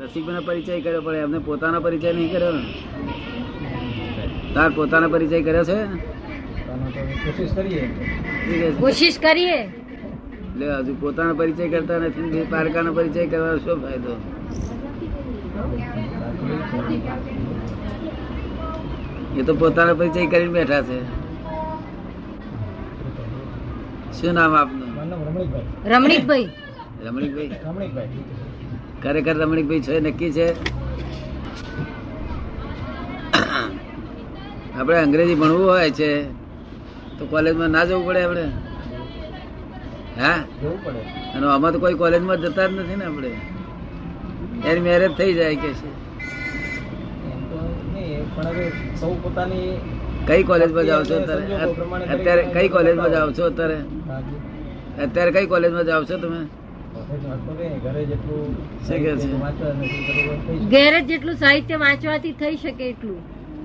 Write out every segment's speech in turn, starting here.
રસિકભાઈ પરિચય કર્યો પણ એમને પોતાનો પરિચય નહીં કર્યો ને? તાર પોતાનો પરિચય કર્યો છે? કોશિશ કરીએ. કોશિશ કરીએ. એટલે હજુ પોતાનો પરિચય કરતા નથી પારકાનો પરિચય કરવાનો શું ફાયદો? એ તો પોતાનો પરિચય કરીને બેઠા છે. શું નામ આપનું? રમણીકભાઈ. રમણીકભાઈ. રમણીકભાઈ. રમણીકભાઈ. ખરેખર રમણીકભાઈ છે નક્કી છે? આપણે અંગ્રેજી ભણવું હોય છે તો કોલેજમાં ના જવું પડે આપણે? હા? જવું પડે. અને આમાં તો કોઈ કોલેજમાં જતા જ નથી ને આપણે? એની મેરેજ થઈ જાય કે છે. સૌ પોતાની કઈ કોલેજમાં જાઓ છો અત્યારે અત્યારે? કઈ કોલેજમાં જાઓ છો અત્યારે? અત્યારે કઈ કોલેજમાં જાઓ છો તમે? ઘરે જેટલું જ સાહિત્ય વાંચવાથી થઈ શકે એટલું.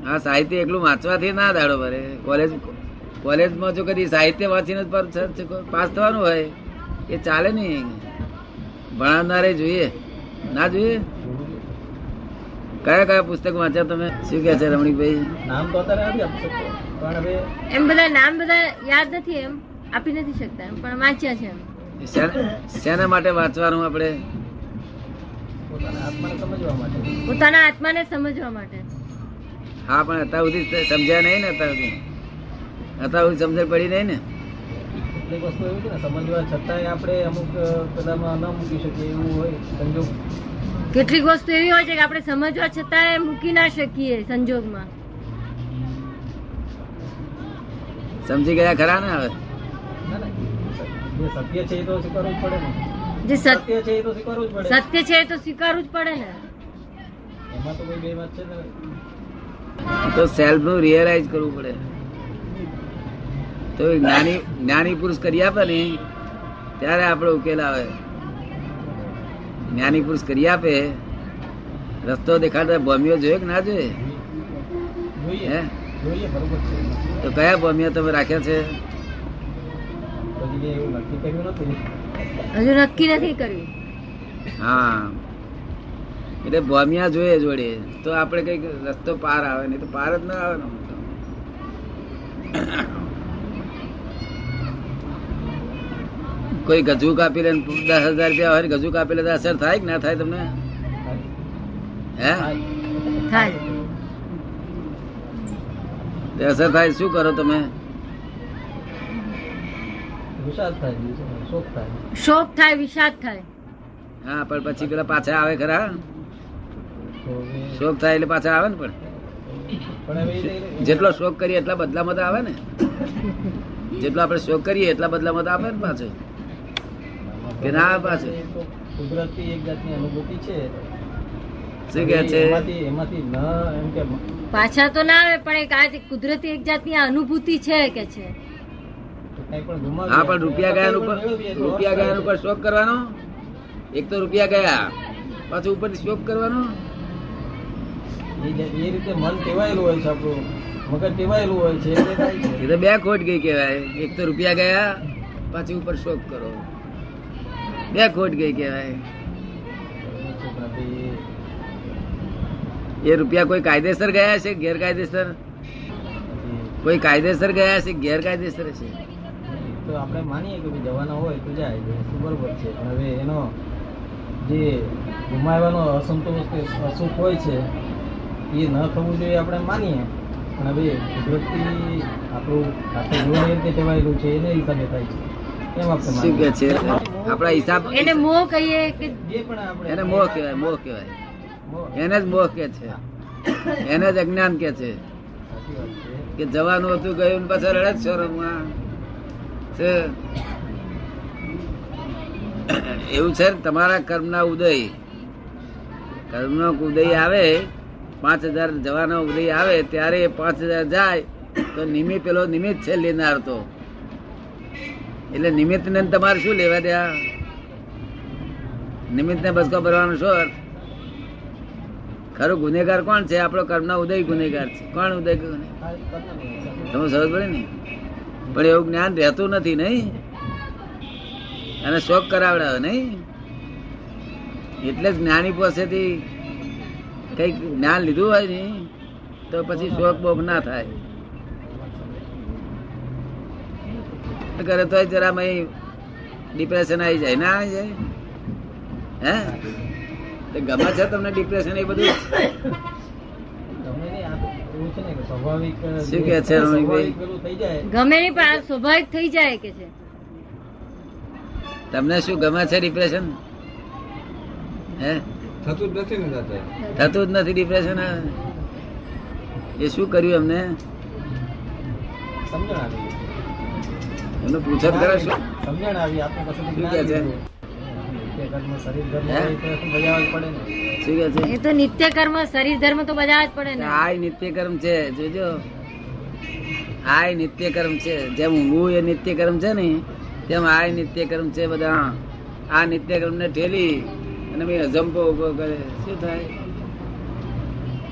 હા સાહિત્ય એટલું વાંચવાથી ના દાડો ભરે. કોલેજ કોલેજમાં જો કદી સાહિત્ય વાંચીને પાસ થવાનું હોય એ ચાલે નહીં. ભણાવનારે જોઈએ. ના જોઈએ? કયા કયા પુસ્તક વાંચ્યા તમે? શું કે છે રમણીકભાઈ? નામ તો અત્યારે એમ બધા નામ બધા યાદ નથી એમ આપી નથી શકતા એમ પણ વાંચ્યા છે એમ. શેના- માટે વાંચવાનું આપણે? પોતાના આત્માને સમજવા માટે. પોતાના આત્માને સમજવા માટે હા પણ અત્યાર સુધી સમજ્યા નહીં ને અત્યાર સુધી. અત્યાર સુધી સમજણ પડી નહીં ને? કેટલીક વસ્તુ એવી છે ને સમજવા છતાંય આપણે અમુક પેલામાં ન મૂકી શકીએ એવું હોય સંજોગ. કેટલીક વસ્તુ એવી હોય છે કે આપણે સમજવા છતાં મૂકી ના શકીએ સંજોગમાં. સમજી ગયા ખરા ને હવે. જે સત્ય છે એ તો સ્વીકારવું જ પડે ને. જે સત્ય સત્ય છે એ તો સ્વીકારવું જ પડે. સત્ય છે એ તો સ્વીકારવું જ પડે ને. એમાં તો કોઈ બે વાત છે ને. તો સેલ્ફનું રિયલાઇઝ કરવું પડે. તો જ્ઞાની જ્ઞાની પુરુષ કરી આપે ને ત્યારે આપણે ઉકેલ આવે. જ્ઞાની પુરુષ કરી આપે રસ્તો દેખાડતા ભોમિયો જોયે કે ના જોઈએ જોઈએ. હે? જોઈએ બરોબર છે. તો કયા ભોમિયા તમે રાખ્યા છે? પછી એવું નક્કી કર્યું નથી હજુ નક્કી નથી કર્યું. હા. એટલે ભોમિયા જોઈએ જોડે. તો આપણે કંઈક રસ્તો પાર આવે નહીં તો પાર જ ના આવે કોઈ ગજુ કાપી લે દસ હજાર રૂપિયા હોય ગજુ કાપી લે અસર થાય કે ના થાય તમને? હે? થાય. અસર થાય શું કરો તમે? વિષાદ થાય શોક થાય. શોક થાય વિષાદ થાય. હા પણ પછી પેલા પાછા આવે ખરા. શોક થાય એટલે પાછા આવે ને પણ. જેટલો શોક કરીએ એટલા બદલામાં તો આવે ને. જેટલો આપણે શોક કરીએ એટલા બદલામાં તો આવે ને પાછો. કે ના આવે પાછો. કુદરતી એક જાતની અનુભૂતિ છે. શું કે છે? એમાંથી એમાંથી ન એમ કે પાછા તો ના આવે પણ એક આ કુદરતી એક જાતની અનુભૂતિ છે કે છે? હા પણ રૂપિયા ગયા ઉપર રૂપિયા ગયા ઉપર શોક કરવાનો? એક તો રૂપિયા ગયા પાછું ઉપર શોક કરવાનો? એ રીતે મન ટેવાયેલું હોય છે આપણું. મગજ ટેવાયેલું હોય છે એ તો બે ખોટ ગઈ કહેવાય. એક તો રૂપિયા ગયા પાછી ઉપર શોક કરો. બે ખોટ ગઈ કહેવાય. એ રૂપિયા કોઈ કાયદેસર ગયા છે ગેરકાયદેસર? કોઈ કાયદેસર ગયા છે ગેરકાયદેસર છે? તો આપણે માનીએ કે ભાઈ જવાના હોય તો જાય શું બરોબર છે. પણ હવે એનો જે ગુમાવવાનો અસંતોષ કે અસુખ હોય છે એ ન થવું જોઈએ આપણે માનીએ. પણ હવે કુદરતી આપણું આપણે જોવા રીતે ટેવાયેલું છે એને હિસાબે થાય છે. એમ આપણે શું કે છે? આપણા હિસાબ એને મોહ કહીએ કે જે પણ આપણે એને મોહ કહેવાય મોહ કહેવાય. એને જ મોહ કે છે. એને જ અજ્ઞાન કે છે. કે જવાનું હતું ગયું પાછા રડે જ શોરૂમમાં. એવું છે ને તમારા કર્મના ઉદય. કર્મનો ઉદય આવે પાંચ હજાર જવાનો ઉદય આવે ત્યારે પાંચ હજાર જાય તો નિમિત્ત પેલો નિમિત્ત છે લેનાર તો. એટલે નિમિત્ત ને તમારે શું લેવા ત્યાં નિમિત્ત ને બસકો ભરવાનો શું? ખરો ગુનેગાર કોણ છે? આપણો કર્મના ઉદય ગુનેગાર છે. કોણ ઉદય છે. તમે સમજ પડે ને? પણ એવું જ્ઞાન રહેતું નથી, નહીં? અને શોખ કરાવડાવે, નહીં? એટલે જ જ્ઞાની પાસેથી કંઈક જ્ઞાન લીધું હોય ને, તો પછી શોખ બોખ ના થાય. કરે તો જરા ડિપ્રેશન આવી જાય, ના આવી જાય? હે? તો ગમે છે તમને ડિપ્રેશન એ બધું? કે છે ગમે નહીં પણ સ્વાભાવિક થઈ જાય કે છે? તમને શું ગમે છે ડિપ્રેશન હે? થતું જ નથી ને થતું જ નથી ડિપ્રેશન એ શું કર્યું સમજણ આવી એમને પૂછો જ ખરા શું? સમજણ આવી આપણા પાસેથી શરીર ધર્મ હે? હોય તો શું બજાવવા જ પડે ને. શું કે છે? એ તો નિત્ય કર્મ શરીર ધર્મ તો બધા જ પડે ને. આ નિત્ય કર્મ છે જોજો. આ નિત્ય કર્મ છે. જેમ ઊંઘવું એ નિત્ય કર્મ છે ને તેમ આ નિત્ય કર્મ છે બધા. આ નિત્ય કર્મ ને ઠેલી અને મેં અજંપો ઊભો કરે. શું થાય?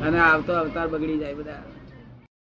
અને આવતો અવતાર બગડી જાય બધા.